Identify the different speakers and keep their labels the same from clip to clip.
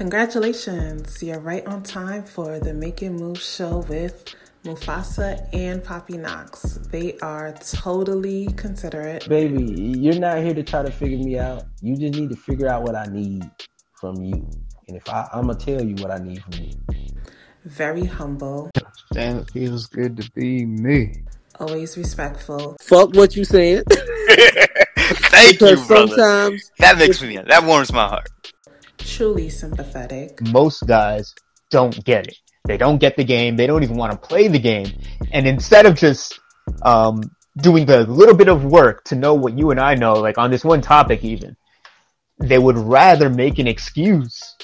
Speaker 1: Congratulations, you're right on time for the Making Moves show with Mufasa and Papi Knox. They are totally considerate.
Speaker 2: Baby, you're not here to try to figure me out. You just need to figure out what I need from you. And if I, I'm gonna tell you what I need from you.
Speaker 1: Very humble.
Speaker 3: Damn, it feels good to be me.
Speaker 1: Always respectful.
Speaker 4: Fuck what you said.
Speaker 5: Thank
Speaker 4: because
Speaker 5: you, brother.
Speaker 4: sometimes
Speaker 5: That makes me that warms my heart.
Speaker 1: Truly sympathetic.
Speaker 6: most guys don't get it. They don't get the game. They don't even want to play the game. And instead of just um, doing the little bit of work to know what you and I know, like on this one topic even, they would rather make an excuse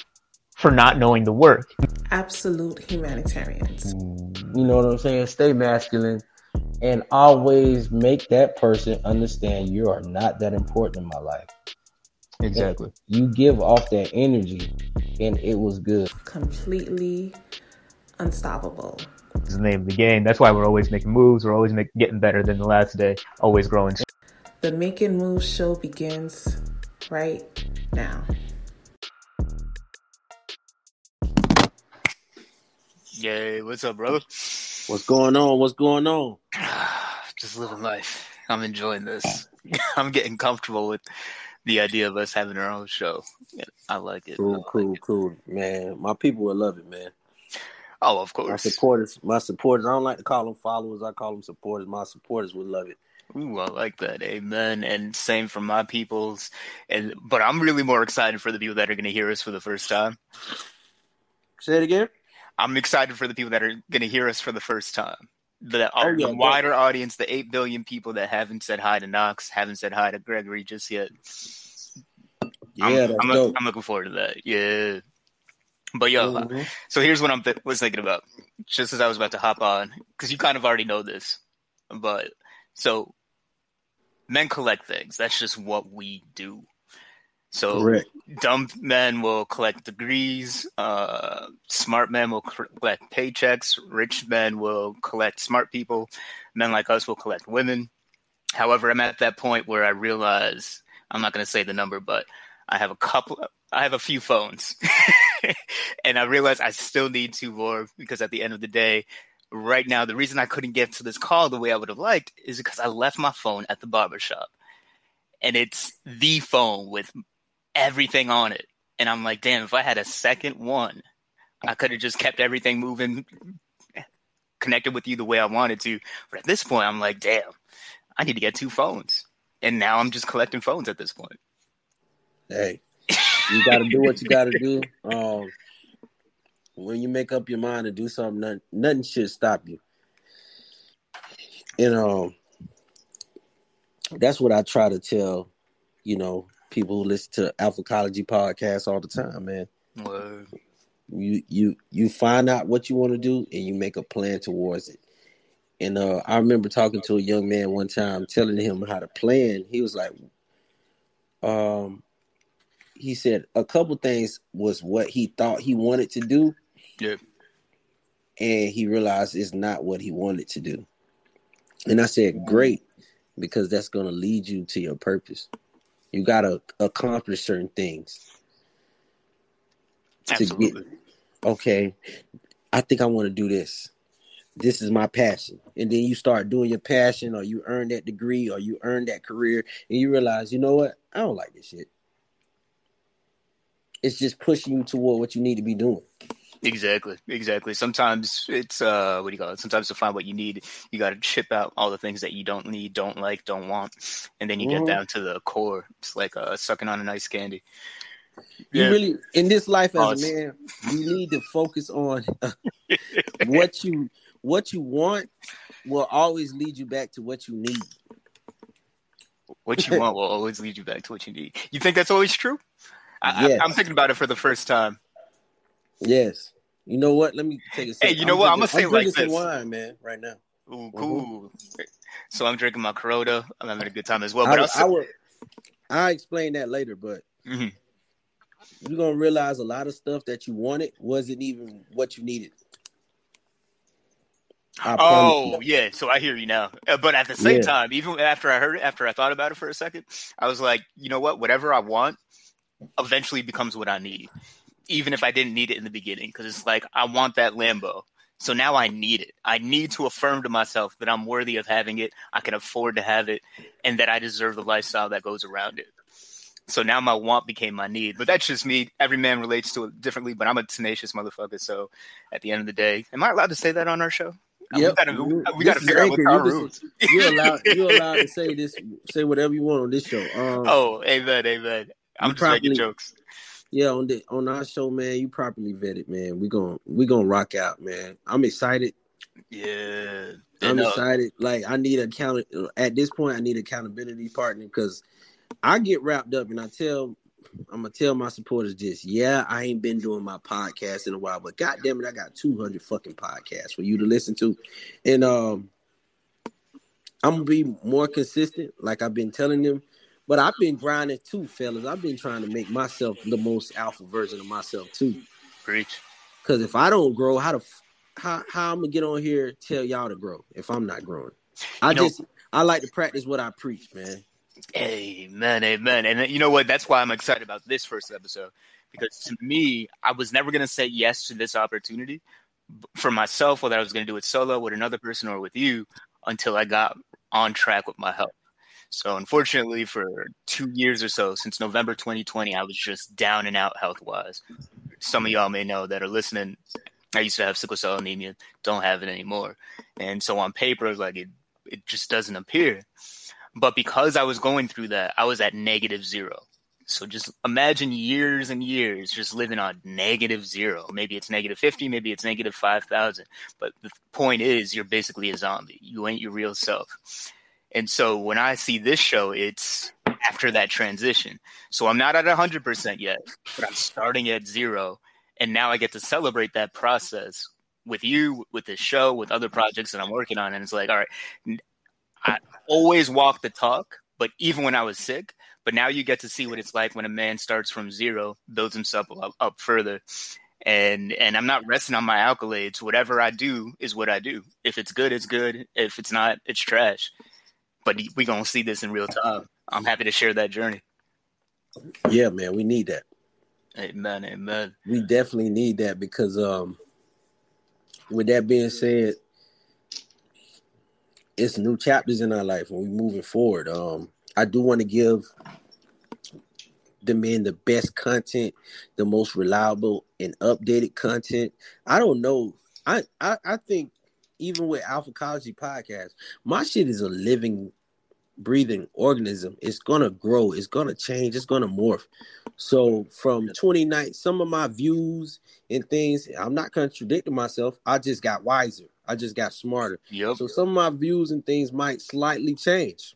Speaker 6: for not knowing the work.
Speaker 1: Absolute humanitarians.
Speaker 2: You know what I'm saying? Stay masculine and always make that person understand you are not that important in my life.
Speaker 6: Exactly.
Speaker 2: You give off that energy and it was good.
Speaker 1: Completely unstoppable.
Speaker 6: It's the name of the game. That's why we're always making moves. We're always make, getting better than the last day. Always growing.
Speaker 1: The Making Moves show begins right now.
Speaker 5: Yay, what's up, brother?
Speaker 4: what's going on? What's going on?
Speaker 5: Just living life. I'm enjoying this. I'm getting comfortable with the idea of us having our own show. I like it.
Speaker 4: Cool,
Speaker 5: like
Speaker 4: cool,
Speaker 5: it.
Speaker 4: cool, man. My people will love it, man.
Speaker 5: Oh, of course.
Speaker 4: My supporters, my supporters. I don't like to call them followers. I call them supporters. My supporters would love it.
Speaker 5: Ooh, I like that. Amen. And same for my peoples. And but I'm really more excited for the people that are going to hear us for the first time.
Speaker 4: Say it again.
Speaker 5: I'm excited for the people that are going to hear us for the first time. The,
Speaker 4: Oh, yeah,
Speaker 5: the
Speaker 4: that-
Speaker 5: wider audience, the 8 billion people that haven't said hi to Knox, haven't said hi to Gregory just yet.
Speaker 4: Yeah,
Speaker 5: I'm, I'm,
Speaker 4: dope.
Speaker 5: I'm looking forward to that. Yeah. But yo,
Speaker 4: Mhm.
Speaker 5: so here's what I'm th- was thinking about, just as I was about to hop on, because you kind of already know this, but so men collect things. That's just what we do. So
Speaker 4: Correct.
Speaker 5: dumb men will collect degrees. Uh, smart men will collect paychecks. Rich men will collect smart people. Men like us will collect women. However, I'm at that point where I realize I'm not going to say the number, but I have a couple. I have a few phones, and I realize I still need two more because at the end of the day, right now, the reason I couldn't get to this call the way I would have liked is because I left my phone at the barbershop, and it's the phone with everything on it. And I'm like, damn, if I had a second one, I could have just kept everything moving, connected with you the way I wanted to. But at this point, I'm like, damn, I need to get two phones. And now I'm just collecting phones at this point.
Speaker 4: Hey, you got to do what you got to do. Um, when you make up your mind to do something, nothing, nothing should stop you. And um, that's what I try to tell, you know, people who listen to Alphacology podcast all the time, man.
Speaker 5: Word.
Speaker 4: You you you find out what you want to do and you make a plan towards it. And uh, I remember talking to a young man one time, telling him how to plan. He was like, um, he said a couple things was what he thought he wanted to do,
Speaker 5: Yeah.
Speaker 4: and he realized it's not what he wanted to do. And I said, great, because that's going to lead you to your purpose. You got to accomplish certain things. to get okay i think i want to do this. This is my passion. And then you start doing your passion or you earn that degree or you earn that career and you realize you know what? I don't like this shit. It's just pushing you toward what you need to be doing
Speaker 5: Exactly, exactly. Sometimes it's uh, what do you call it? Sometimes to find what you need, you got to chip out all the things that you don't need, don't like, don't want, and then you
Speaker 4: Mhm.
Speaker 5: get down to the core. It's like uh, sucking on a nice candy.
Speaker 4: you
Speaker 5: Yeah.
Speaker 4: really in this life
Speaker 5: Oh,
Speaker 4: as a man you need to focus on what you what you want will always lead you back to what you need
Speaker 5: What you want will always lead you back to what you need. You think that's always true? I,
Speaker 4: Yes.
Speaker 5: I, I'm thinking about it for the first time.
Speaker 4: yes you know what let me take a
Speaker 5: Hey, you know what? I'm gonna say it like
Speaker 4: some
Speaker 5: this.
Speaker 4: wine man right now
Speaker 5: Ooh,
Speaker 4: Mhm.
Speaker 5: cool. So I'm drinking my Corona. I'm having a good time as well.
Speaker 4: I,
Speaker 5: But
Speaker 4: I,
Speaker 5: I'll say,
Speaker 4: I'll explain that later, but
Speaker 5: Mhm.
Speaker 4: you're gonna realize a lot of stuff that you wanted wasn't even what you needed.
Speaker 5: Oh yeah, so I hear you now. Uh, But at the same
Speaker 4: Yeah.
Speaker 5: time, even after I heard it, after I thought about it for a second, I was like, you know what? Whatever I want eventually becomes what I need. Even if I didn't need it in the beginning, because it's like I want that Lambo. So now I need it. I need to affirm to myself that I'm worthy of having it. I can afford to have it, and that I deserve the lifestyle that goes around it. So now my want became my need. But that's just me. Every man relates to it differently, but I'm a tenacious motherfucker. So at the end of the day, am I allowed to say that on our show?
Speaker 4: Yep.
Speaker 5: We gotta, we gotta figure out what our
Speaker 4: You
Speaker 5: rules.
Speaker 4: You're allowed. You're allowed to say this. Say whatever you want on this show. Um,
Speaker 5: Oh, amen, amen. I'm just making jokes.
Speaker 4: Yeah, on the on our show, man, you properly vetted, man. We gon' we gonna rock out, man. I'm excited.
Speaker 5: Yeah.
Speaker 4: I'm
Speaker 5: And, uh,
Speaker 4: excited. Like I need account at this point. I need accountability partner because I get wrapped up and I tell I'm gonna tell my supporters this. Yeah, I ain't been doing my podcast in a while, but god damn it, I got 200 fucking podcasts for you to listen to, and um, I'm gonna be more consistent, like I've been telling them. But I've been grinding too, fellas. I've been trying to make myself the most alpha version of myself too.
Speaker 5: Preach.
Speaker 4: Because if I don't grow, how f- how how I'm gonna get on here tell y'all to grow if I'm not growing? I
Speaker 5: You know-
Speaker 4: just I like to practice what I preach, man.
Speaker 5: Amen, amen. And uh, you know what? That's why I'm excited about this first episode because to me, I was never going to say yes to this opportunity for myself, whether I was going to do it solo with another person or with you, until I got on track with my health. So, unfortunately, for two years or so, since November 2020, I was just down and out health wise. Some of y'all may know that are listening. I used to have sickle cell anemia, don't have it anymore. And so on paper, like it, it just doesn't appear. But because I was going through that, I was at negative zero. So just imagine years and years just living on negative zero. Maybe it's negative 50, maybe it's negative 5,000. But the point is, you're basically a zombie. You ain't your real self. And so when I see this show, it's after that transition. So I'm not at 100% yet, but I'm starting at zero. And now I get to celebrate that process with you, with this show, with other projects that I'm working on. And it's like, all right, I always walk the talk, but even when I was sick, but now you get to see what it's like when a man starts from zero, builds himself up, up further. And and I'm not resting on my accolades. Whatever I do is what I do. If it's good, it's good. If it's not, it's trash. But we gonna see this in real time. I'm happy to share that journey.
Speaker 4: Yeah, man, we need that.
Speaker 5: Amen, amen.
Speaker 4: We definitely need that because um with that being said, it's new chapters in our life and we're moving forward. Um I do want to give the men the best content, the most reliable and updated content. I don't know. I I, I think even with Alphacology podcast, my shit is a living, breathing organism. It's gonna grow. It's gonna change. It's gonna morph. So from 29, some of my views and things, I'm not contradicting myself. I just got wiser. I just got smarter.
Speaker 5: Yep.
Speaker 4: So some of my views and things might slightly change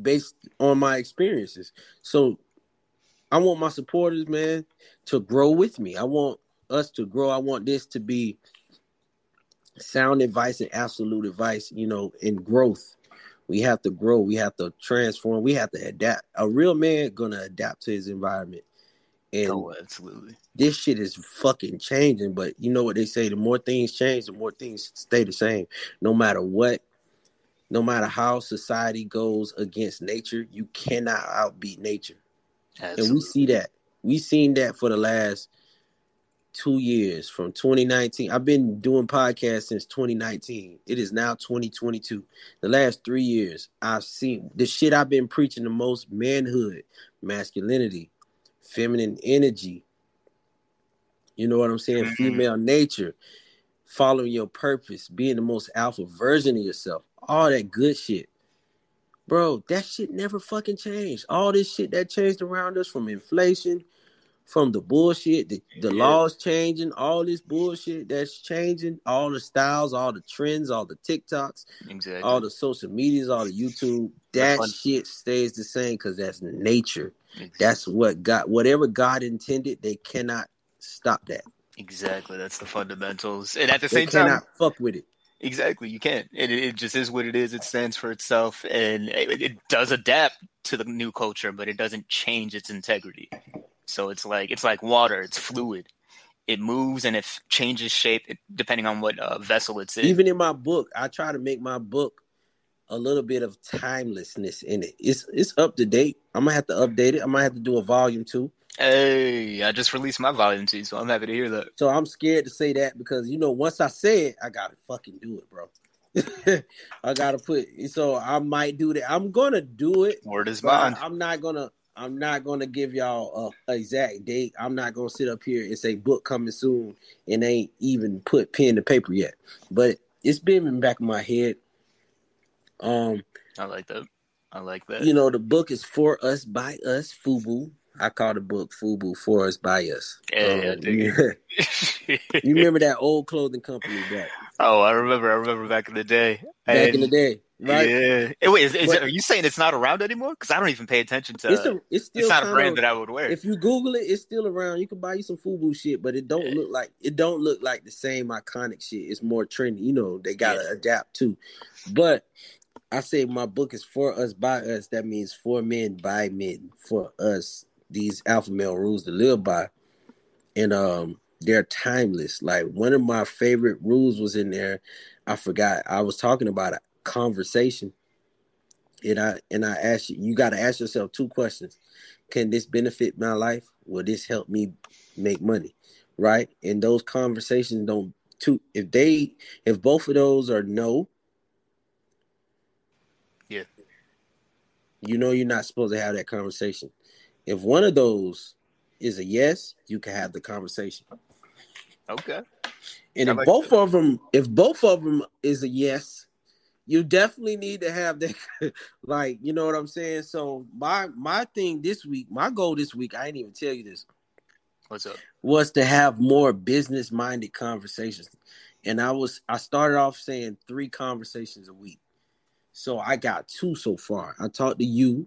Speaker 4: based on my experiences. So I want my supporters, man, to grow with me. I want us to grow. I want this to be sound advice and absolute advice, you know, in growth. We have to grow. We have to transform. We have to adapt. A real man gonna adapt to his environment. And
Speaker 5: Oh, absolutely.
Speaker 4: this shit is fucking changing. But you know what they say: the more things change, the more things stay the same. No matter what, no matter how society goes against nature, you cannot outbeat nature. And we see that. We've seen that for the last two years from 2019. I've been doing podcasts since 2019. It is now 2022. The last three years, I've seen the shit I've been preaching the most manhood, masculinity, feminine energy. You know what I'm saying?
Speaker 5: Mhm.
Speaker 4: Female nature, following your purpose, being the most alpha version of yourself, all that good shit. Bro, that shit never fucking changed. All this shit that changed around us from inflation, from the bullshit, the, the
Speaker 5: Yeah.
Speaker 4: laws changing, all this bullshit that's changing, all the styles, all the trends, all the TikToks,
Speaker 5: Exactly.
Speaker 4: all the social medias, all the YouTube, that shit stays the same because that's nature.
Speaker 5: Exactly.
Speaker 4: That's what God, whatever God intended, they cannot stop that.
Speaker 5: exactly. That's the fundamentals. And at the
Speaker 4: They
Speaker 5: same time,
Speaker 4: cannot fuck with it.
Speaker 5: Exactly, you can't. It, it just is what it is. It stands for itself, and it, it does adapt to the new culture, but it doesn't change its integrity. So it's like it's like water; it's fluid. It moves and it changes shape depending on what uh, vessel it's in.
Speaker 4: Even in my book, I try to make my book a little bit of timelessness in it. It's it's up to date. I'm gonna have to update it. I might have to do a volume two.
Speaker 5: Hey, I just released my volume two, so I'm happy to hear that.
Speaker 4: So I'm scared to say that because you know once I say it, I gotta fucking do it, bro. I gotta put so I might do that. I'm gonna do it.
Speaker 5: Word is bond.
Speaker 4: I'm not gonna. I'm not gonna give y'all a exact date. I'm not gonna sit up here and say book coming soon and ain't even put pen to paper yet. But it's been in the back of my head. Um,
Speaker 5: I like that. I like that.
Speaker 4: you know, the book is for us by us, Fubu. I call the book Fubu for us by us.
Speaker 5: Yeah, yeah,
Speaker 4: Um,
Speaker 5: dig
Speaker 4: you remember that old clothing company back
Speaker 5: oh, I remember. I remember back in the day.
Speaker 4: back in the day, right?
Speaker 5: Yeah. Hey, wait, is, is
Speaker 4: But-
Speaker 5: it, are you saying it's not around anymore? Because I don't even pay attention to.
Speaker 4: It's a, it's still
Speaker 5: it's not a brand
Speaker 4: of,
Speaker 5: that I would wear.
Speaker 4: If you Google it, it's still around. You can buy you some Fubu shit, but it don't
Speaker 5: Yeah.
Speaker 4: look like it don't look like the same iconic shit. It's more trendy. You know, they gotta
Speaker 5: Yeah.
Speaker 4: adapt too. But I say my book is for us by us. That means for men by men for us. These alpha male rules to live by, and um, they're timeless. Like one of my favorite rules was in there. I forgot. I was talking about a conversation, and I and I asked you. You got to ask yourself two questions can this benefit my life? Will this help me make money? Right? And those conversations don't two if they if both of those are no,
Speaker 5: Yeah.
Speaker 4: you know you're not supposed to have that conversation. If one of those is a yes, you can have the conversation.
Speaker 5: okay.
Speaker 4: And
Speaker 5: I
Speaker 4: if
Speaker 5: like
Speaker 4: both
Speaker 5: that.
Speaker 4: of them, if both of them is a yes, you definitely need to have that. like, you know what I'm saying? So my my thing this week, my goal this week, I didn't even tell you this,
Speaker 5: What's up?
Speaker 4: was to have more business minded conversations. And I was I started off saying three conversations a week. So I got two so far. I talked to you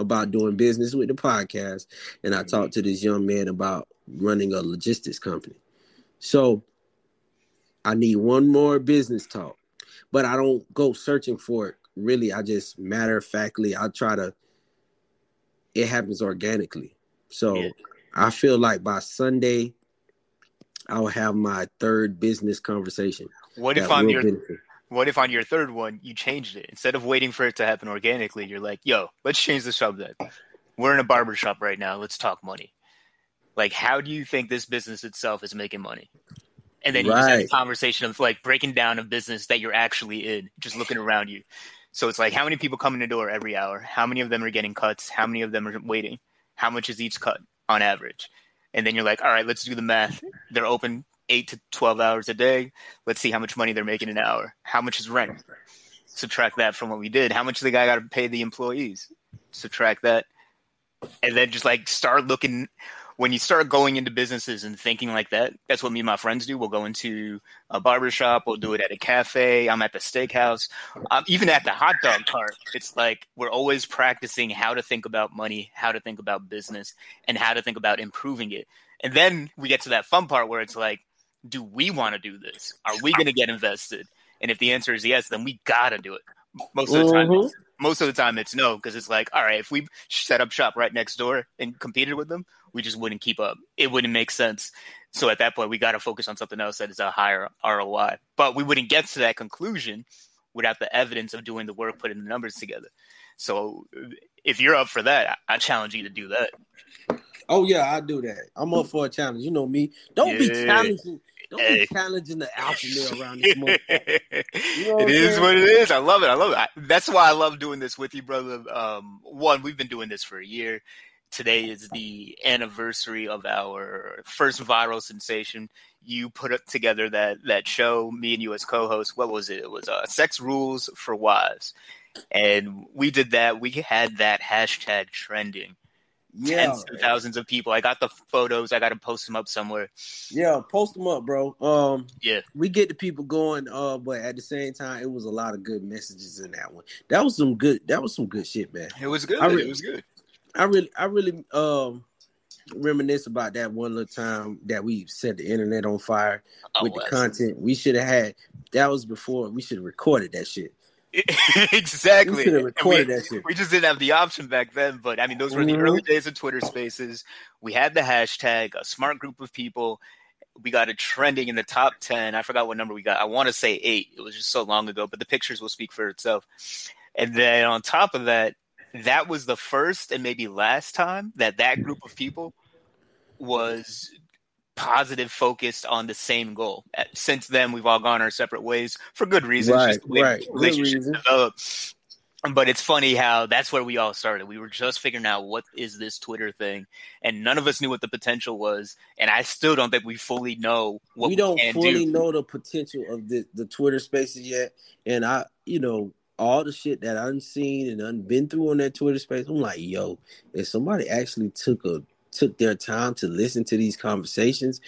Speaker 4: about doing business with the podcast, and I mm-hmm. talked to this young man about running a logistics company. So I need one more business talk, but I don't go searching for it. Really, I just matter of factly, I try to. It happens organically. So
Speaker 5: Yeah.
Speaker 4: I feel like by Sunday, I will have my third business conversation.
Speaker 5: What if
Speaker 4: will
Speaker 5: your
Speaker 4: benefit.
Speaker 5: What if on your third one you changed it instead of waiting for it to happen organically? You're like, "Yo, let's change the subject. We're in a barber shop right now. Let's talk money. Like, how do you think this business itself is making money?" And then you just have a conversation of like breaking down a business that you're actually in, just looking around you. So it's like, how many people come in the door every hour? How many of them are getting cuts? How many of them are waiting? How much is each cut on average? And then you're like, all right, let's do the math. They're open eight to 12 hours a day. Let's see how much money they're making an hour. How much is rent? Subtract that from what we did. How much the guy got to pay the employees? Subtract that. And then just like start looking. When you start going into businesses and thinking like that, that's what me and my friends do. We'll go into a barber shop. We'll do it at a cafe. I'm at the steakhouse. Um, even at the hot dog cart. It's like we're always practicing how to think about money, how to think about business, and how to think about improving it. And then we get to that fun part where it's like, do we want to do this? Are we going to get invested? And if the answer is yes, then we got to do it. Most of the time,
Speaker 4: Mhm.
Speaker 5: it's, most of the time it's no because it's like, all right, if we set up shop right next door and competed with them, we just wouldn't keep up. It wouldn't make sense. So at that point, we got to focus on something else that is a higher ROI. But we wouldn't get to that conclusion without the evidence of doing the work, putting the numbers together. So if you're up for that, I, I challenge you to do that.
Speaker 4: Oh yeah, I do that. I'm up for a challenge. You know me. Don't be challenging. Don't
Speaker 5: Hey.
Speaker 4: be challenging the alpha male around this motherfucker. know what
Speaker 5: it is what it is. I love it. I love it. I, that's why I love doing this with you, brother. Um, one, we've been doing this for a year. Today is the anniversary of our first viral sensation. You put it together that that show, me and you as co-hosts. What was it? It was uh, "Sex Rules for Wives," and we did that. We had that hashtag trending.
Speaker 4: Yeah,
Speaker 5: Tens of thousands of people. I got the photos. I got to post them up somewhere.
Speaker 4: yeah. Post them up, bro. Um,
Speaker 5: Yeah.
Speaker 4: we get the people going. Uh, but at the same time, it was a lot of good messages in that one. That was some good. That was some good shit, man.
Speaker 5: It was good.
Speaker 4: I re-
Speaker 5: it was good.
Speaker 4: I really, I really um reminisce about that one little time that we set the internet on fire
Speaker 5: Oh,
Speaker 4: with the content. We should have had. That was before. We should have recorded that shit.
Speaker 5: exactly.
Speaker 4: We should have
Speaker 5: And
Speaker 4: recorded
Speaker 5: we,
Speaker 4: that shit.
Speaker 5: we just didn't have the option back then. But I mean, those were the
Speaker 4: Mhm.
Speaker 5: early days of Twitter Spaces. We had the hashtag, a smart group of people. We got it trending in the top ten. I forgot what number we got. I want to say eight. It was just so long ago, but the pictures will speak for itself. And then on top of that, that was the first and maybe last time that that group of people was positive focused on the same goal. Uh, Since then, we've all gone our separate ways for good reasons.
Speaker 4: Right,
Speaker 5: just the way
Speaker 4: right.
Speaker 5: Relationships
Speaker 4: reason.
Speaker 5: develop. But it's funny how that's where we all started. We were just figuring out what is this Twitter thing, and none of us knew what the potential was. And I still don't think we fully know what
Speaker 4: we don't fully
Speaker 5: do.
Speaker 4: know the potential of the, the Twitter spaces yet. And I, you know, all the shit that I've seen and I've been through on that Twitter space, I'm like, yo, if somebody actually took a took their time to listen to these conversations,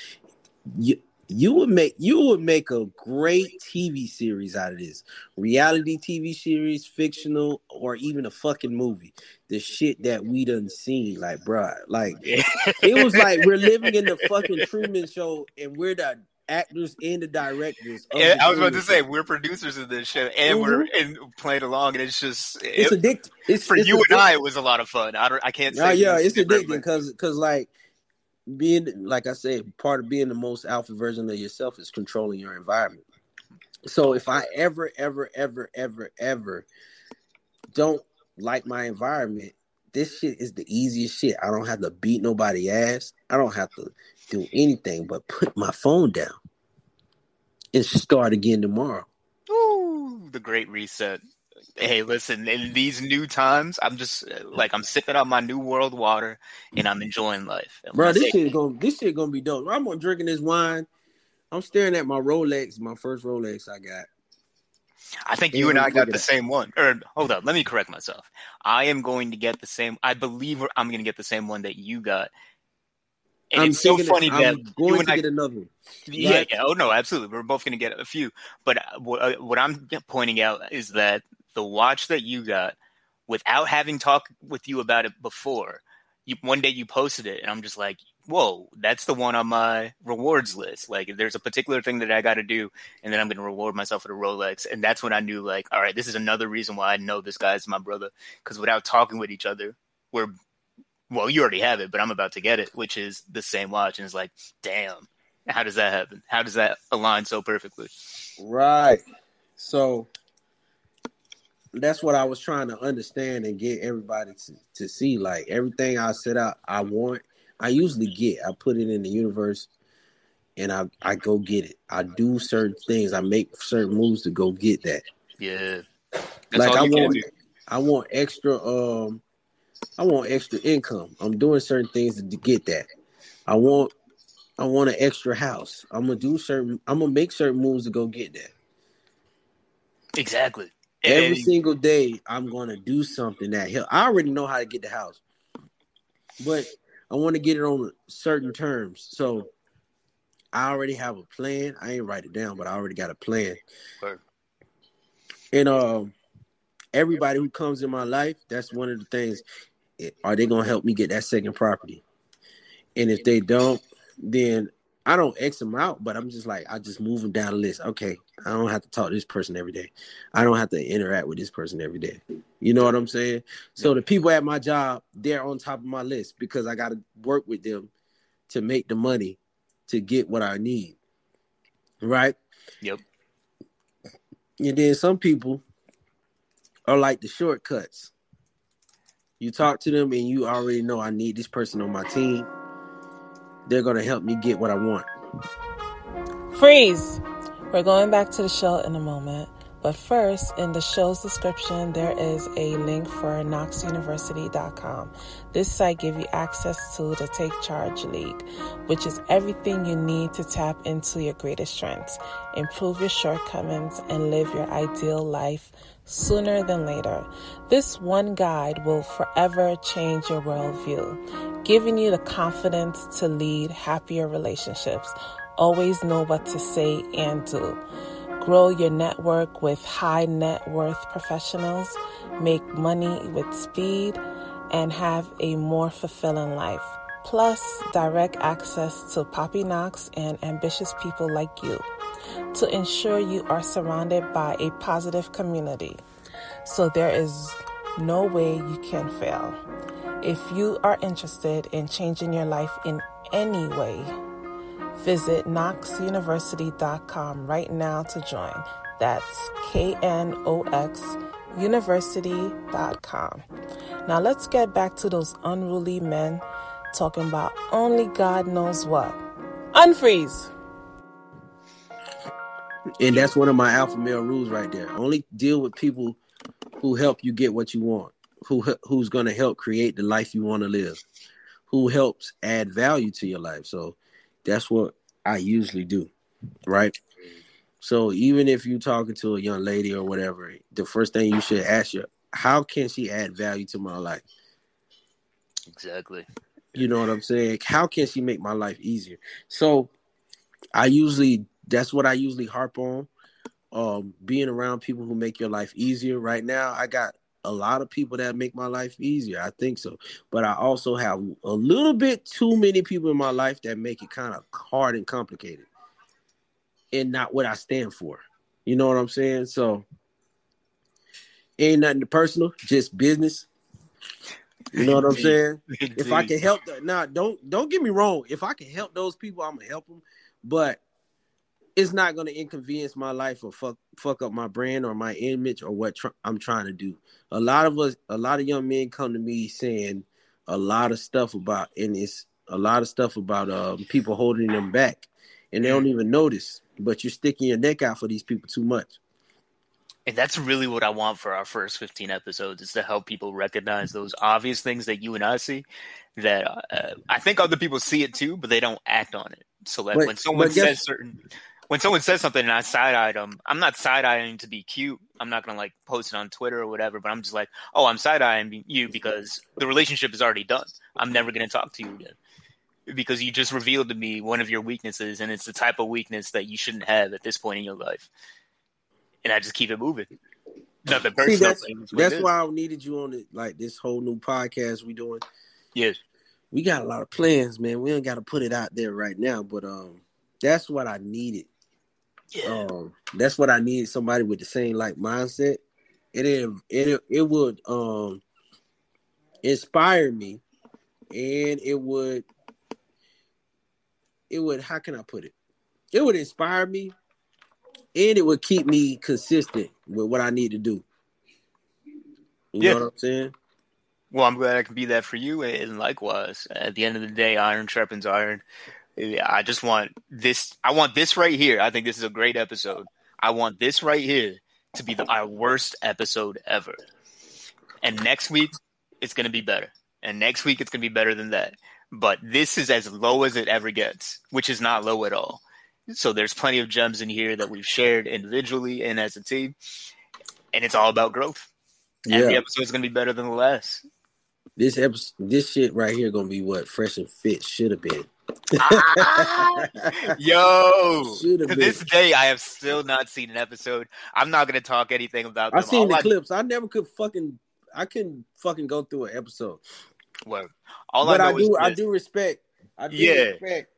Speaker 4: you you would make you would make a great TV series out of this. Reality TV series, fictional, or even a fucking movie. The shit that we done seen, like, bruh, like it was like we're living in the fucking Truman Show, and we're the actors and the directors.
Speaker 5: Yeah,
Speaker 4: the
Speaker 5: I was about to say we're producers of this show, and we're mm-hmm. and playing along, and it's just
Speaker 4: it's
Speaker 5: it-
Speaker 4: addictive. It's
Speaker 5: for
Speaker 4: it's
Speaker 5: you and. I, it was a lot of fun. I don't, I can't say.
Speaker 4: Yeah, yeah, it's addicting because because like being like I said, part of being the most alpha version of yourself is controlling your environment. So if I ever, ever, ever, ever, ever don't like my environment, this shit is the easiest shit. I don't have to beat nobody ass. I don't have to do anything but put my phone down and start again tomorrow.
Speaker 5: Ooh, the great reset. Hey, listen, in these new times, I'm just uh, like I'm sipping on my new world water and I'm enjoying life.
Speaker 4: Bro, this shit gonna this shit gonna be dope. I'm gonna drinking this wine. I'm staring at my Rolex, my first Rolex I got.
Speaker 5: I think you and I got the same one. Or hold up, let me correct myself. I am going to get the same. I believe I'm going to get the same one that you got. And
Speaker 4: I'm
Speaker 5: it's so funny
Speaker 4: I'm
Speaker 5: that you
Speaker 4: going to
Speaker 5: I
Speaker 4: get another one.
Speaker 5: Yeah,
Speaker 4: Right.
Speaker 5: yeah. Oh no, absolutely. We're both going to get a few. But uh, what, uh, what I'm pointing out is that the watch that you got, without having talked with you about it before, you, one day you posted it, and I'm just like, "Whoa, that's the one on my rewards list." Like, if there's a particular thing that I got to do, and then I'm going to reward myself with a Rolex, and that's when I knew, like, all right, this is another reason why I know this guy's my brother. Because without talking with each other, we're well, you already have it, but I'm about to get it, which is the same watch, and it's like, damn. How does that happen? How does that align so perfectly?
Speaker 4: Right. So that's what I was trying to understand and get everybody to, to see. Like everything I set out, I want, I usually get. I put it in the universe and I, I go get it. I do certain things. I make certain moves to go get that.
Speaker 5: Yeah. That's
Speaker 4: like
Speaker 5: all
Speaker 4: I
Speaker 5: can
Speaker 4: want
Speaker 5: do.
Speaker 4: I want extra um I want extra income. I'm doing certain things to get that. I want I want an extra house. I'm gonna do certain I'm gonna make certain moves to go get that.
Speaker 5: Exactly.
Speaker 4: Every
Speaker 5: And-
Speaker 4: single day I'm gonna do something that help. I already know how to get the house. But I want to get it on certain terms. So I already have a plan. I ain't write it down, but I already got a plan.
Speaker 5: Word.
Speaker 4: And um everybody who comes in my life, that's one of the things. Are they gonna help me get that second property? And if they don't, then I don't X them out, but I'm just like I just move them down the list. Okay, I don't have to talk to this person every day. I don't have to interact with this person every day. You know what I'm saying? So the people at my job, they're on top of my list because I got to work with them to make the money to get what I need. Right?
Speaker 5: Yep.
Speaker 4: And then some people are like the shortcuts. You talk to them and you already know I need this person on my team. They're going to help me get what I want.
Speaker 1: Freeze! We're going back to the show in a moment. But first, in the show's description, there is a link for knoxuniversity.com. This site gives you access to the Take Charge League, which is everything you need to tap into your greatest strengths, improve your shortcomings, and live your ideal life sooner than later. This one guide will forever change your worldview, giving you the confidence to lead happier relationships. Always know what to say and do. Grow your network with high net worth professionals, make money with speed, and have a more fulfilling life. Plus, direct access to Papi Knox and ambitious people like you to ensure you are surrounded by a positive community. So there is no way you can fail. If you are interested in changing your life in any way, visit knoxuniversity.com right now to join. That's K N O X university.com. Now let's get back to those unruly men talking about only God knows what. Unfreeze.
Speaker 4: And that's one of my alpha male rules right there. Only deal with people who help you get what you want, who who's going to help create the life you want to live, who helps add value to your life. So that's what I usually do, right? So even if you're talking to a young lady or whatever, the first thing you should ask her, how can she add value to my life?
Speaker 5: Exactly.
Speaker 4: You know what I'm saying? How can she make my life easier? So I usually that's what I usually harp on. Um, being around people who make your life easier. Right now, I got a lot of people that make my life easier. I think so. But I also have a little bit too many people in my life that make it kind of hard and complicated and not what I stand for. You know what I'm saying? So ain't nothing personal, just business. You know what I'm saying? if I can help, now don't don't get me wrong. If I can help those people, I'm gonna help them. But it's not going to inconvenience my life or fuck fuck up my brand or my image or what tr- I'm trying to do. A lot of us, a lot of young men come to me saying a lot of stuff about, and it's a lot of stuff about um, people holding them back, and they don't even notice. But you're sticking your neck out for these people too much.
Speaker 5: And that's really what I want for our first 15 episodes is to help people recognize those obvious things that you and I see that uh, I think other people see it too, but they don't act on it. So that but, when someone says certain when someone says something and I side eye them, I'm not side eyeing to be cute. I'm not gonna like post it on Twitter or whatever, but I'm just like, oh, I'm side eyeing you because the relationship is already done. I'm never gonna talk to you again because you just revealed to me one of your weaknesses, and it's the type of weakness that you shouldn't have at this point in your life. And I just keep it moving. Nothing personal.
Speaker 4: See, that's, that's why I needed you on it, like this whole new podcast we doing.
Speaker 5: Yes,
Speaker 4: we got a lot of plans, man. We don't got to put it out there right now, but um, that's what I needed yeah. Um, that's what I need. Somebody with the same like mindset. It it it would um inspire me, and it would it would how can I put it? It would inspire me, and it would keep me consistent with what I need to do. You yeah. know what I'm saying?
Speaker 5: Well, I'm glad I can be that for you, and likewise, at the end of the day, iron sharpens iron. I just want this. I want this right here. I think this is a great episode. I want this right here to be the, our worst episode ever. And next week, it's going to be better. And next week, it's going to be better than that. But this is as low as it ever gets, which is not low at all. So there's plenty of gems in here that we've shared individually and as a team. And it's all about growth. Yeah. Every episode is going to be better than the last.
Speaker 4: This episode, this shit right here, going to be what Fresh and Fit should have been
Speaker 5: ah, yo, to this day, I have still not seen an episode. I'm not gonna talk anything about.
Speaker 4: I've seen all the I, clips. I never could fucking. I couldn't fucking go through an episode.
Speaker 5: Well, all
Speaker 4: but
Speaker 5: I,
Speaker 4: I do. I do respect. I do yeah. respect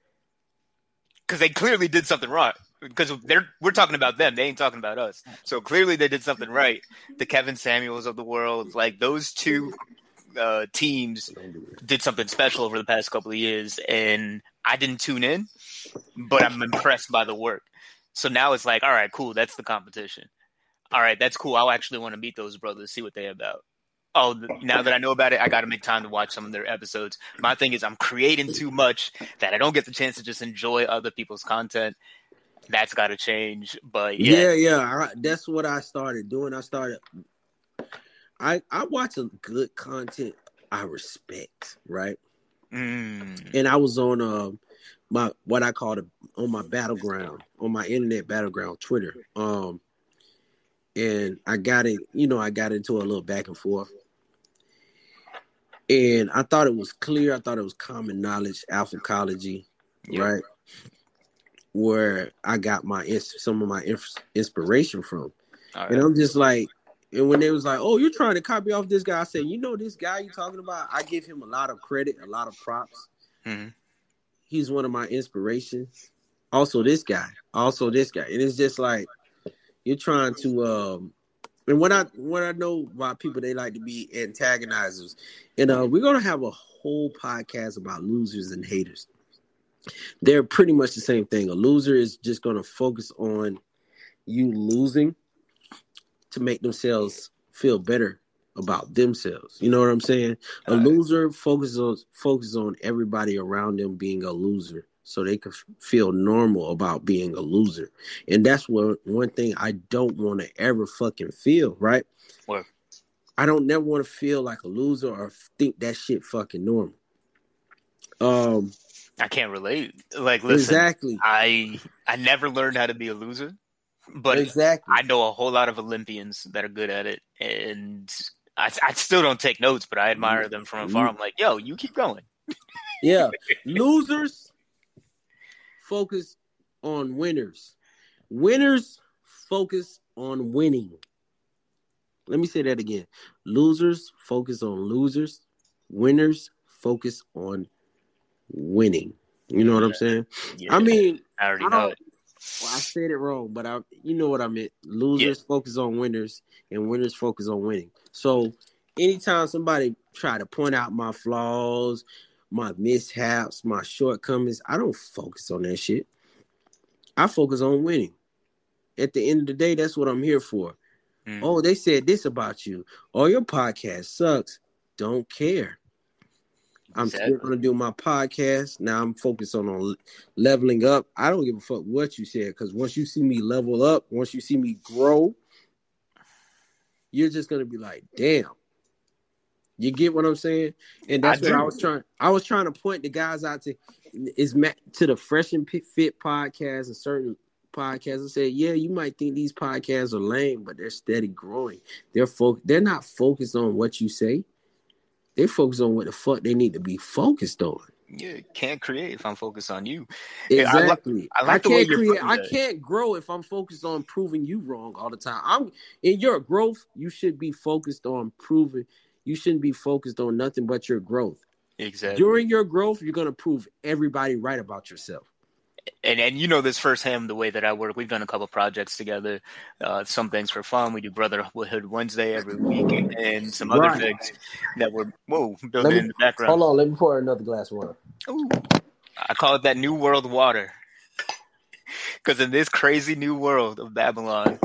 Speaker 5: because they clearly did something wrong. Because they're we're talking about them, they ain't talking about us. So clearly they did something right. The Kevin Samuels of the world, like those two uh, teams did something special over the past couple of years, and I didn't tune in, but I'm impressed by the work. So now it's like, all right, cool, that's the competition. All right, that's cool. I'll actually want to meet those brothers, see what they're about. Oh, now that I know about it, I got to make time to watch some of their episodes. My thing is, I'm creating too much that I don't get the chance to just enjoy other people's content. That's got to change. But yeah,
Speaker 4: yeah, yeah I, that's what I started doing. I started I I watch a good content I respect, right?
Speaker 5: Mm.
Speaker 4: And I was on um my what I call it on my battleground on my internet battleground Twitter. Um, and I got it, you know, I got into a little back and forth. And I thought it was clear. I thought it was common knowledge, alphacology, yep. right? Where I got my some of my inspiration from, right. and I'm just like, and when they was like, "Oh, you're trying to copy off this guy," I said, "You know this guy you're talking about? I give him a lot of credit, a lot of props.
Speaker 5: Mm-hmm.
Speaker 4: He's one of my inspirations. Also, this guy, also this guy, and it's just like you're trying to. um And what I what I know about people, they like to be antagonizers, and uh, we're gonna have a whole podcast about losers and haters. They're pretty much the same thing. A loser is just gonna focus on you losing to make themselves feel better about themselves. You know what I'm saying? A loser focuses on focuses on everybody around them being a loser, so they can f- feel normal about being a loser. And that's what one thing I don't want to ever fucking feel. Right?
Speaker 5: Word.
Speaker 4: I don't never want to feel like a loser or think that shit fucking normal. Um,
Speaker 5: I can't relate. Like, listen,
Speaker 4: exactly,
Speaker 5: I I never learned how to be a loser, but
Speaker 4: exactly.
Speaker 5: I know a whole lot of Olympians that are good at it, and I, I still don't take notes, but I admire them from afar. Mm-hmm. I'm like, yo, you keep going.
Speaker 4: Yeah, losers focus on winners. Winners focus on winning. Let me say that again. Losers focus on losers. Winners focus on winning. You know what I'm saying?
Speaker 5: Yeah,
Speaker 4: I mean,
Speaker 5: I already
Speaker 4: I
Speaker 5: know it.
Speaker 4: Well, I said it wrong, but I, you know what I meant. Losers focus on winners, and winners focus on winning. So, anytime somebody try to point out my flaws, my mishaps, my shortcomings, I don't focus on that shit. I focus on winning. At the end of the day, that's what I'm here for.
Speaker 5: Mm.
Speaker 4: Oh, they said this about you. Oh, your podcast sucks. Don't care. I'm still going to do my podcast. Now I'm focused on, on leveling up. I don't give a fuck what you said because once you see me level up, once you see me grow, you're just going to be like, damn. You get what I'm saying? And that's
Speaker 5: I
Speaker 4: what I was trying. I was trying to point the guys out to is to the Fresh and Fit Fit podcast and certain podcasts and said, yeah, you might think these podcasts are lame, but they're steady growing. They're fo- they're not focused on what you say. They're focused on what the fuck they need to be focused on.
Speaker 5: Yeah, can't create if I'm focused on you. Yeah, I li-
Speaker 4: Exactly.
Speaker 5: I
Speaker 4: I,
Speaker 5: like the
Speaker 4: can't create. I
Speaker 5: that.
Speaker 4: can't grow if I'm focused on proving you wrong all the time. I'm in your growth. You should be focused on proving. You shouldn't be focused on nothing but your growth.
Speaker 5: Exactly.
Speaker 4: During your growth, you're gonna prove everybody right about yourself.
Speaker 5: And and you know this firsthand the way that I work. We've done a couple projects together. Uh, some things for fun. We do Brotherhood Wednesday every week, and some other
Speaker 4: Right.
Speaker 5: things that we're whoa building
Speaker 4: me-
Speaker 5: in the background.
Speaker 4: Hold on, let me pour another glass of water.
Speaker 5: Ooh. I call it that new world water. Because in this crazy new world of Babylon,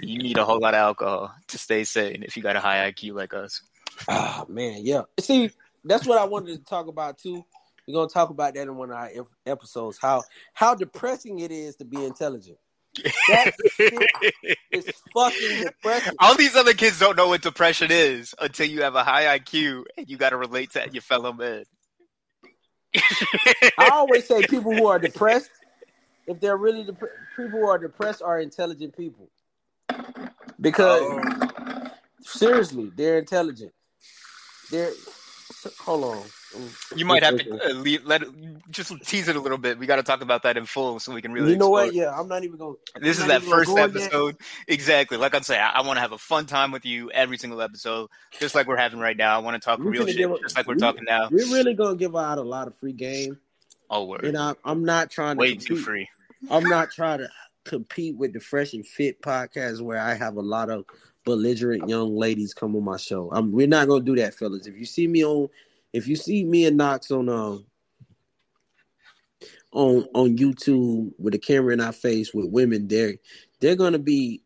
Speaker 5: you need a whole lot of alcohol to stay sane if you got a high IQ like us.
Speaker 4: Ah man, yeah. See, that's what I wanted to talk about too. We're gonna talk about that in one of our episodes. How how depressing it is to be intelligent. That is fucking depressing.
Speaker 5: All these other kids don't know what depression is until you have a high IQ and you got to relate to your fellow man.
Speaker 4: I always say people who are depressed, if they're really dep- people who are depressed are intelligent people. Because
Speaker 5: Oh.
Speaker 4: seriously, they're intelligent. They're hold on.
Speaker 5: You might have to uh, leave, let just tease it a little bit. We got to talk about that in full so we can really.
Speaker 4: you know what? Yeah, I'm not even going.
Speaker 5: This
Speaker 4: I'm
Speaker 5: is that first
Speaker 4: go in there.
Speaker 5: episode. Exactly. Like I'm saying, I, I want to have a fun time with you every single episode, just like we're having right now. I want to talk
Speaker 4: We
Speaker 5: real shit,
Speaker 4: give
Speaker 5: just like we're
Speaker 4: we-
Speaker 5: talking now.
Speaker 4: We're really gonna give out a lot of free game,
Speaker 5: Oh, word.
Speaker 4: and I, I'm not trying to
Speaker 5: Way
Speaker 4: compete.
Speaker 5: too free.
Speaker 4: I'm not trying to compete with the Fresh and Fit podcast where I have a lot of belligerent young ladies come on my show. I'm, we're not gonna do that, fellas. If you see me on, if you see me and Knox on um on on YouTube with a camera in our face with women, they're they're gonna be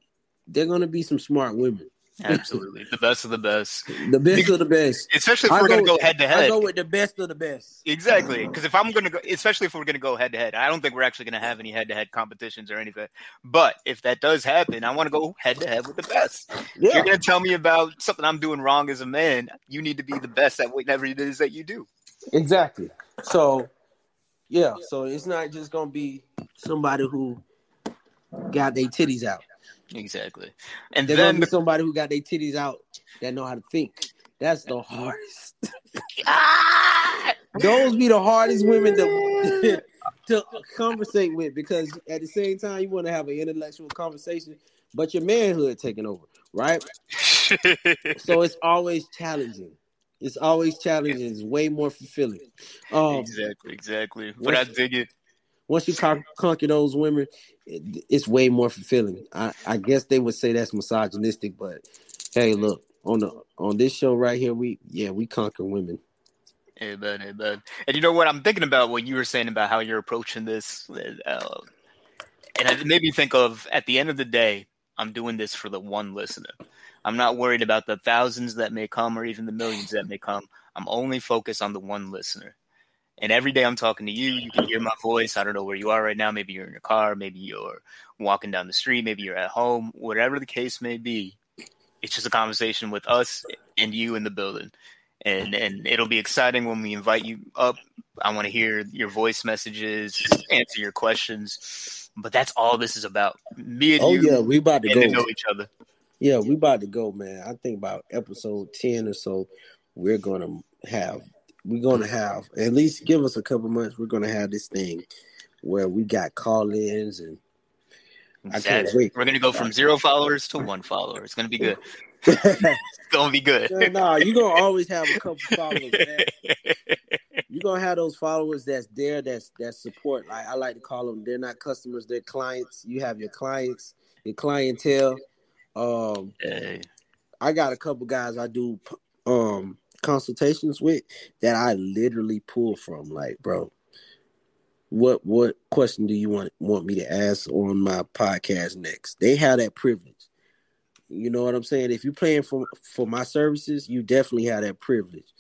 Speaker 4: they're gonna be some smart women,
Speaker 5: Absolutely. the best of the best.
Speaker 4: the best of the best.
Speaker 5: Especially if
Speaker 4: I
Speaker 5: we're going to
Speaker 4: go-
Speaker 5: head to head.
Speaker 4: I go with the best of the best.
Speaker 5: Exactly. Because if I'm going to go, especially if we're going to go head to head, I don't think we're actually going to have any head to head competitions or anything. But if that does happen, I want to go head to head with the best. If you're going to tell me about something I'm doing wrong as a man, you need to be the best at whatever it is that you do.
Speaker 4: Exactly. So, yeah. So it's not just gonna be somebody who got their titties out.
Speaker 5: Exactly. And
Speaker 4: They're
Speaker 5: then
Speaker 4: somebody who got their titties out that know how to think. That's the hardest. Those be the hardest women to to conversate with because at the same time you want to have an intellectual conversation, but your manhood taking over, right? So it's always challenging. It's always challenging. It's way more fulfilling. Um,
Speaker 5: exactly, exactly. But I dig it.
Speaker 4: Once you con- conquer those women, it, it's way more fulfilling. I, I guess they would say that's misogynistic, but hey, look on the on this show right here, we yeah we conquer women.
Speaker 5: Amen, amen. And you know what? I'm thinking about what you were saying about how you're approaching this. Uh, and it made me think of at the end of the day, I'm doing this for the one listener. I'm not worried about the thousands that may come or even the millions that may come. I'm only focused on the one listener. And every day I'm talking to you, you can hear my voice. I don't know where you are right now. Maybe you're in your car, maybe you're walking down the street, maybe you're at home, whatever the case may be. It's just a conversation with us and you in the building. And and it'll be exciting when we invite you up. I want to hear your voice messages, answer your questions. But that's all this is about. Me and
Speaker 4: Oh
Speaker 5: you
Speaker 4: yeah, we about to go.
Speaker 5: to know each other.
Speaker 4: Yeah, we about to go, man. I think about episode ten or so. We're gonna have. We're gonna have at least give us a couple months. We're gonna have this thing where we got call-ins and I can't wait.
Speaker 5: We're gonna go from zero followers to one follower. It's gonna be good. It's gonna be good.
Speaker 4: no, no, you're gonna always have a couple followers. Man. You're gonna have those followers that's there, that's that support. Like I like to call them, they're not customers, they're clients. You have your clients, your clientele. Um,
Speaker 5: Hey,
Speaker 4: I got a couple guys I do um consultations with that I literally pull from. Like, bro, what what question do you want want me to ask on my podcast next? They have that privilege. You know what I'm saying? If you're paying for for my services, you definitely have that privilege.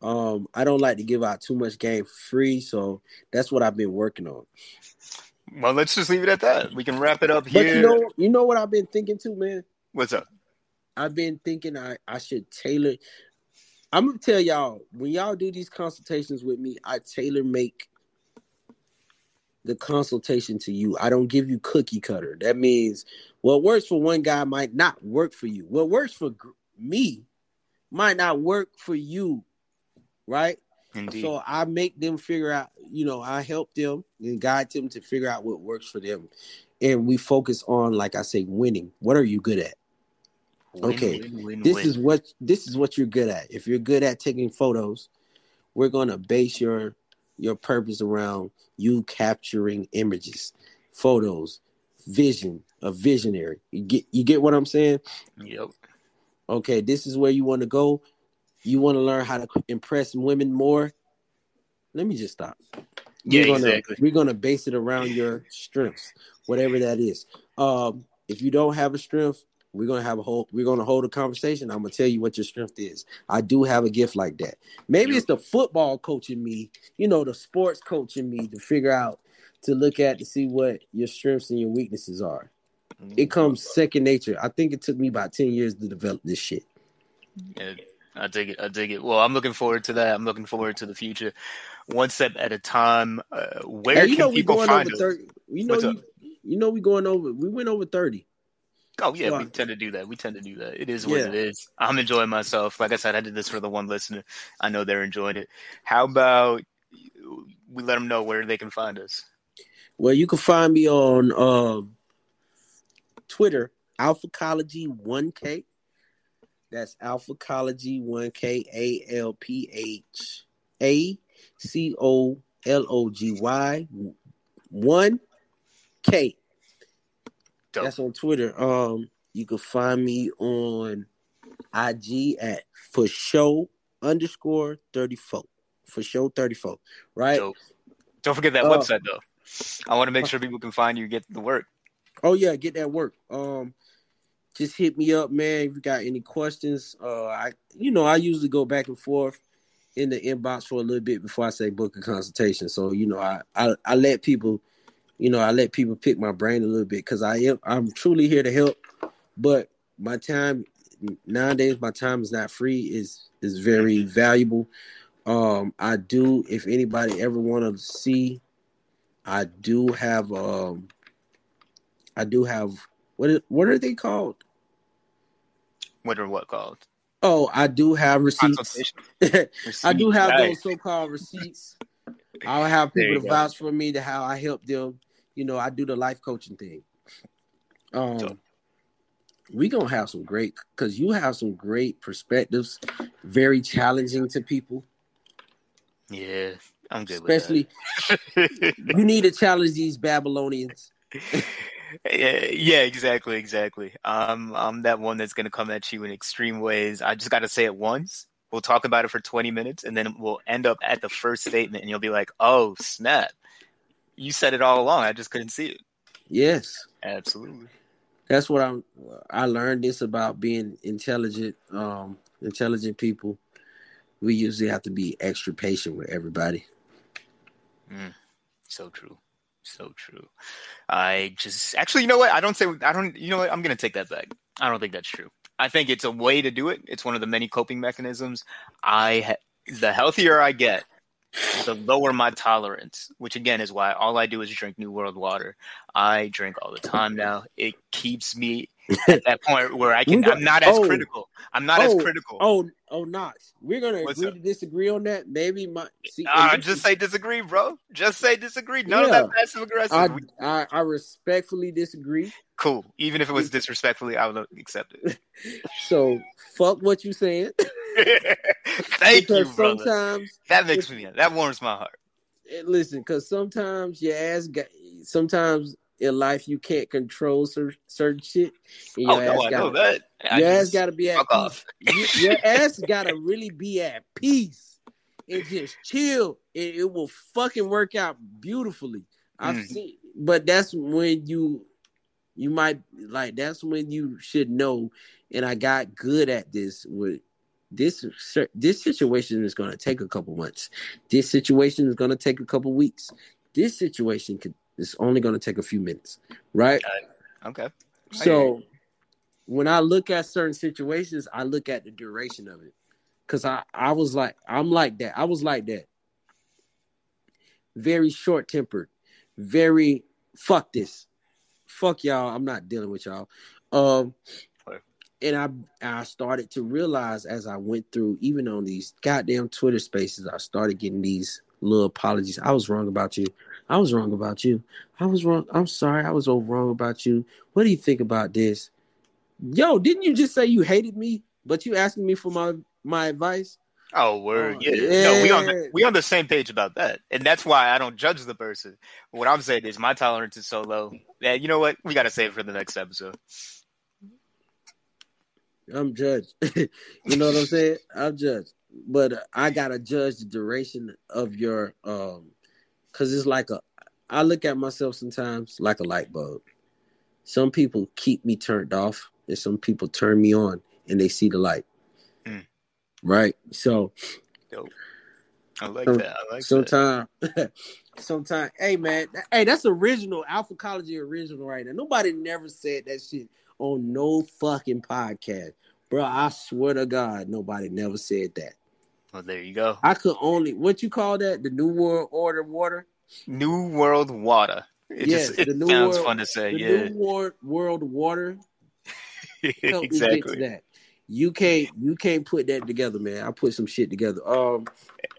Speaker 4: Um, I don't like to give out too much game free, so that's what I've been working on.
Speaker 5: well, let's just leave it at that. We can wrap it up
Speaker 4: But
Speaker 5: here.
Speaker 4: you know, you know what I've been thinking too, man.
Speaker 5: What's up?
Speaker 4: I've been thinking I, I should tailor. I'm gonna tell y'all when y'all do these consultations with me, I tailor make the consultation to you. I don't give you cookie cutter. That means what works for one guy might not work for you. What works for gr- me might not work for you, right?
Speaker 5: Indeed.
Speaker 4: So I make them figure out, you know, I help them and guide them to figure out what works for them. And we focus on, like I say, winning. What are you good at?
Speaker 5: Win,
Speaker 4: okay,
Speaker 5: win, win,
Speaker 4: this is what this is what you're good at. If you're good at taking photos, we're gonna base your your purpose around you capturing images, photos, vision, a visionary. You get you get what I'm saying?
Speaker 5: Yep.
Speaker 4: Okay, this is where you want to go. You want to learn how to impress women more. Let me just stop.
Speaker 5: Yeah,
Speaker 4: we're gonna,
Speaker 5: exactly.
Speaker 4: We're gonna base it around your strengths, whatever that is. Um, if you don't have a strength, we're gonna have a whole. We're gonna hold a conversation. I'm gonna tell you what your strength is. I do have a gift like that. Maybe it's the football coach in me, you know, the sports coach in me to figure out, to look at to see what your strengths and your weaknesses are. It comes second nature. I think it took me about ten years to develop this shit.
Speaker 5: Yeah, I dig it. I dig it. Well, I'm looking forward to that. I'm looking forward to the future, one step at a time. Uh, where
Speaker 4: Hey, you
Speaker 5: can
Speaker 4: know we
Speaker 5: people
Speaker 4: going
Speaker 5: find
Speaker 4: over thirty. You know you, you know we going over. We went over thirty.
Speaker 5: Oh yeah, we tend to do that. We tend to do that. It is what
Speaker 4: Yeah.
Speaker 5: it is. I'm enjoying myself. Like I said, I did this for the one listener. I know they're enjoying it. How about we let them know where they can find us?
Speaker 4: Well, you can find me on um, Twitter, Alphacology One K. That's Alphacology One K A L P H A C O L O G Y One K.
Speaker 5: Dope.
Speaker 4: That's on Twitter. Um, you can find me on IG at for show underscore thirty four. For show thirty four. Right.
Speaker 5: Dope. Don't forget that
Speaker 4: Uh,
Speaker 5: website though. I want to make sure people can find you, get the work.
Speaker 4: Oh yeah, get that work. Um, just hit me up, man. If you got any questions, uh, I you know I usually go back and forth in the inbox for a little bit before I say book a consultation. So you know I I, I let people, you know I let people pick my brain a little bit because I am I'm truly here to help, but my time nowadays my time is not free is is very valuable. Um, I do if anybody ever want to see, I do have um. I do have what is, what are they called?
Speaker 5: What are what called?
Speaker 4: Oh, I do have receipts.
Speaker 5: Consultation.
Speaker 4: I do have
Speaker 5: Right.
Speaker 4: those so-called receipts. I'll have people to vouch for me to how I help them. You know, I do the life coaching thing. Um, we gonna have some great because you have some great perspectives, very challenging to people.
Speaker 5: Yeah, I'm good
Speaker 4: Especially,
Speaker 5: with that.
Speaker 4: you need to challenge these Babylonians.
Speaker 5: yeah, yeah, exactly, exactly. Um, I'm that one that's gonna come at you in extreme ways. I just gotta say it once. We'll talk about it for 20 minutes, and then we'll end up at the first statement, and you'll be like, "Oh snap! You said it all along. I just couldn't see it."
Speaker 4: Yes,
Speaker 5: Absolutely.
Speaker 4: that's what I'm. I learned this about being intelligent. Um, intelligent people. We usually have to be extra patient with everybody.
Speaker 5: Mm, so true. So true. I just actually, you know what? I don't say I don't. You know what? I'm gonna take that back. I don't think that's true. I think it's a way to do it. It's one of the many coping mechanisms. I the healthier I get, the lower my tolerance. Which again is why all I do is drink New World water. I drink all the time now. It keeps me at that point where I can. I'm not as
Speaker 4: oh.
Speaker 5: critical. I'm not as critical.
Speaker 4: Oh, oh, Knox. We're gonna
Speaker 5: What's
Speaker 4: agree
Speaker 5: up?
Speaker 4: to disagree on that. Maybe my. See,
Speaker 5: Uh, just
Speaker 4: is-
Speaker 5: say disagree, bro. Just say disagree. None
Speaker 4: Yeah.
Speaker 5: of that passive aggressive.
Speaker 4: I, I I respectfully disagree.
Speaker 5: cool. Even if it was disrespectfully, I would accept it.
Speaker 4: So fuck what you saying.
Speaker 5: Thank you, brother.
Speaker 4: sometimes
Speaker 5: That makes me that warms my heart.
Speaker 4: listen, because sometimes your ass got. Sometimes in life you can't control cer- certain shit. and
Speaker 5: Oh
Speaker 4: your
Speaker 5: no,
Speaker 4: ass
Speaker 5: I know
Speaker 4: gotta-
Speaker 5: that. I
Speaker 4: Your ass got to be at peace. You- your ass got to really be at peace and just chill. It, it will fucking work out beautifully. I've
Speaker 5: Mm.
Speaker 4: seen, but that's when you, you might like. That's when you should know. And I got good at this. With this, this situation is going to take a couple months. This situation is going to take a couple weeks. This situation could is only going to take a few minutes, right?
Speaker 5: Okay.
Speaker 4: So when I look at certain situations, I look at the duration of it. Cause I, I was like, I'm like that. I was like that. Very short tempered, very fuck this. Fuck y'all. I'm not dealing with y'all. Um. And I I started to realize as I went through, even on these goddamn Twitter spaces, I started getting these little apologies. I was wrong about you. I was wrong about you. I was wrong. I'm sorry. I was wrong about you. What do you think about this? Yo, didn't you just say you hated me, but you asking me for my my advice?
Speaker 5: Oh, word.
Speaker 4: Oh,
Speaker 5: yeah. No, we on the, we on the same page about that, and that's why I don't judge the person. What I'm saying is my tolerance is so low that you know what we got to save it for the next episode.
Speaker 4: I'm judged. you know what I'm saying? I'm judged, but I gotta judge the duration of your um, because it's like a. I look at myself sometimes like a light bulb. Some people keep me turned off, and some people turn me on, and they see the light.
Speaker 5: Hmm.
Speaker 4: Right. So
Speaker 5: Dope. I like that. I like that.
Speaker 4: Sometime, sometime. Hey man, hey, that's original Alphacology original right now. Nobody never said that shit on no fucking podcast, bro. I swear to God, nobody never said that.
Speaker 5: Well, there you go.
Speaker 4: I could only what you call that the New World Order water.
Speaker 5: New World Water. It
Speaker 4: Yes,
Speaker 5: just it
Speaker 4: the New
Speaker 5: sounds
Speaker 4: World-
Speaker 5: fun to say.
Speaker 4: The
Speaker 5: yeah,
Speaker 4: New World World Water. Help me get to
Speaker 5: exactly.
Speaker 4: that. You can't you can't put that together, man. I put some shit together. Um,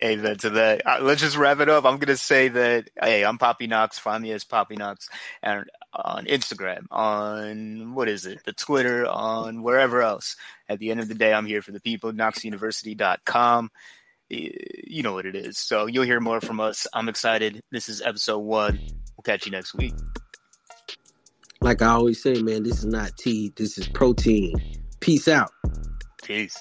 Speaker 5: Amen to that. Uh, let's just wrap it up. I'm gonna say that hey, I'm Papi Knox. Find me as Papi Knox and on Instagram, on what is it, the Twitter, on wherever else. At the end of the day, I'm here for the people. KnoxUniversity.com. You know what it is. So you'll hear more from us. I'm excited. This is episode one. We'll catch you next week.
Speaker 4: like I always say, man, this is not tea. This is protein. Peace out.
Speaker 5: Peace.